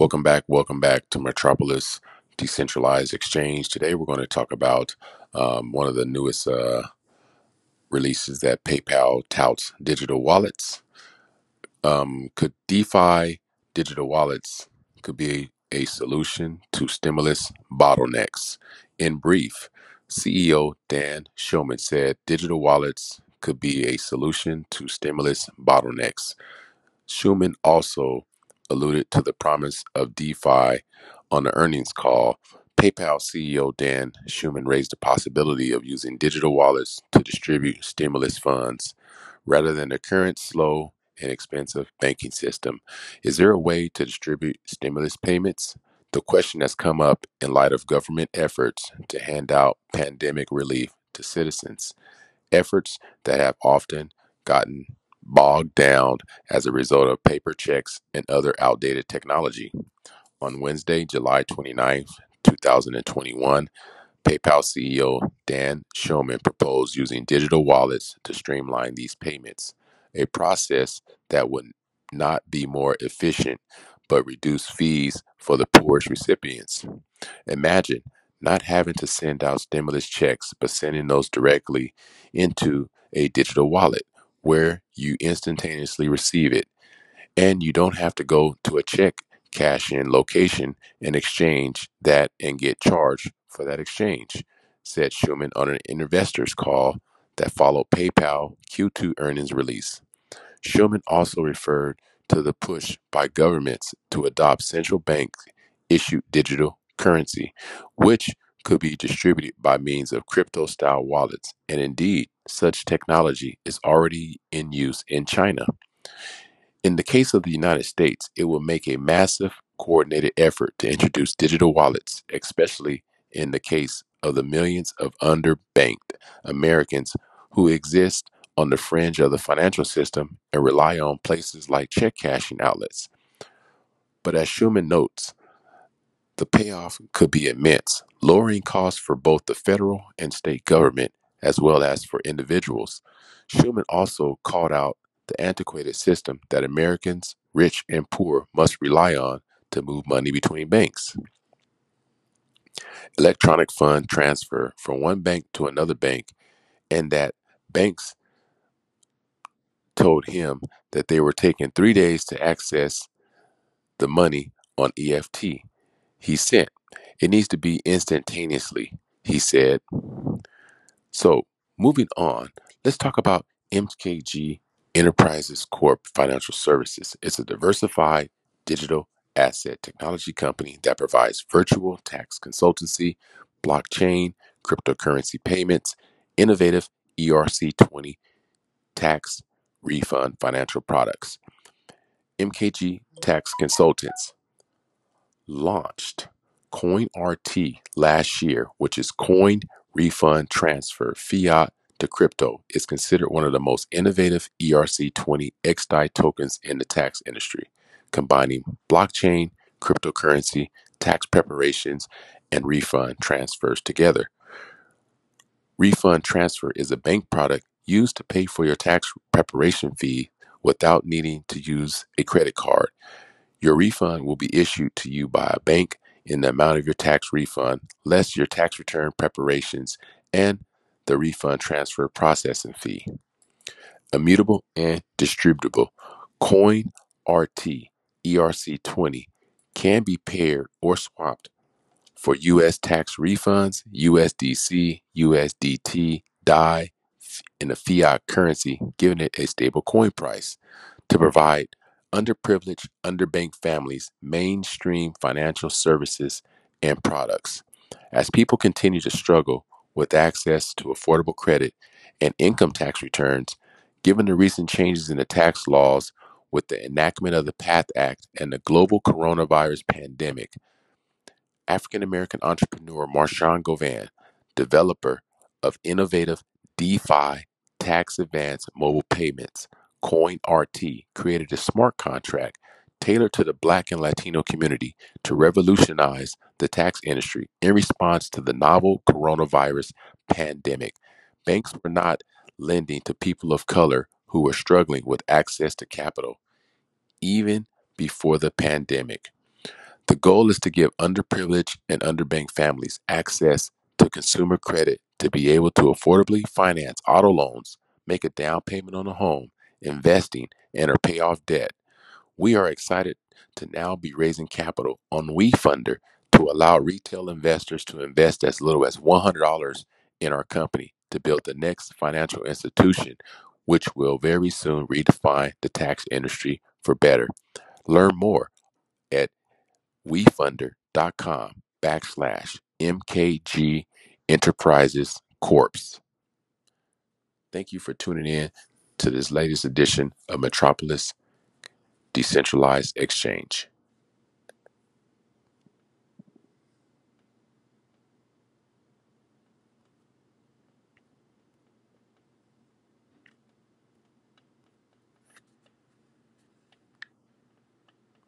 Welcome back. Welcome back to Metropolis Decentralized Exchange. Today we're going to talk about um, one of the newest uh, releases that PayPal touts digital wallets. Um, could DeFi digital wallets could be a solution to stimulus bottlenecks? In brief, CEO Dan Schulman said digital wallets could be a solution to stimulus bottlenecks. Schulman also alluded to the promise of DeFi on the earnings call. PayPal CEO Dan Schulman raised the possibility of using digital wallets to distribute stimulus funds rather than the current slow and expensive banking system. Is there a way to distribute stimulus payments? The question has come up in light of government efforts to hand out pandemic relief to citizens efforts that have often gotten bogged down as a result of paper checks and other outdated technology. On Wednesday, July 29th, 2021, PayPal CEO Dan Schulman proposed using digital wallets to streamline these payments, a process that would not be more efficient but reduce fees for the poorest recipients. Imagine not having to send out stimulus checks, but sending those directly into a digital wallet where you instantaneously receive it and you don't have to go to a check cash in location and exchange that and get charged for that exchange, said Schulman on an investors call that followed PayPal Q2 earnings release. Schulman also referred to the push by governments to adopt central bank issued digital currency, which could be distributed by means of crypto style wallets. And indeed, such technology is already in use in China. In the case of the United States, it will make a massive coordinated effort to introduce digital wallets, especially in the case of the millions of underbanked Americans who exist on the fringe of the financial system and rely on places like check cashing outlets. But as Schulman notes, the payoff could be immense, lowering costs for both the federal and state government as well as for individuals. Schulman also called out the antiquated system that Americans, rich and poor, must rely on to move money between banks. Electronic fund transfer from one bank to another bank, and that banks told him that they were taking three days to access the money on EFT. He sent. It needs to be instantaneously, he said. So, moving on, let's talk about MKG Enterprises Corp Financial Services. It's a diversified digital asset technology company that provides virtual tax consultancy, blockchain, cryptocurrency payments, innovative ERC20 tax refund financial products. MKG Tax Consultants launched CoinRT last year, which is coin refund transfer fiat to crypto, is considered one of the most innovative ERC20 XDAI tokens in the tax industry, combining blockchain, cryptocurrency, tax preparations, and refund transfers together. Refund transfer is a bank product used to pay for your tax preparation fee without needing to use a credit card. Your refund will be issued to you by a bank in the amount of your tax refund, less your tax return preparations and the refund transfer processing fee. Immutable and distributable. Coin RT ERC20 can be paired or swapped for U.S. tax refunds, USDC, USDT, DAI, in a fiat currency, giving it a stable coin price to provide underprivileged, underbanked families mainstream financial services and products. As people continue to struggle with access to affordable credit and income tax returns, given the recent changes in the tax laws with the enactment of the PATH Act and the global coronavirus pandemic, African American entrepreneur Marshawn Govan, developer of innovative DeFi tax advance mobile payments, CoinRT, created a smart contract tailored to the Black and Latino community to revolutionize the tax industry in response to the novel coronavirus pandemic. Banks were not lending to people of color who were struggling with access to capital, even before the pandemic. The goal is to give underprivileged and underbanked families access to consumer credit to be able to affordably finance auto loans, make a down payment on a home, investing, and or pay off debt. We are excited to now be raising capital on WeFunder to allow retail investors to invest as little as $100 in our company to build the next financial institution, which will very soon redefine the tax industry for better. Learn more at wefunder.com backslash MKG Enterprises Corps. Thank you for tuning in to this latest edition of Metropolis Decentralized Exchange.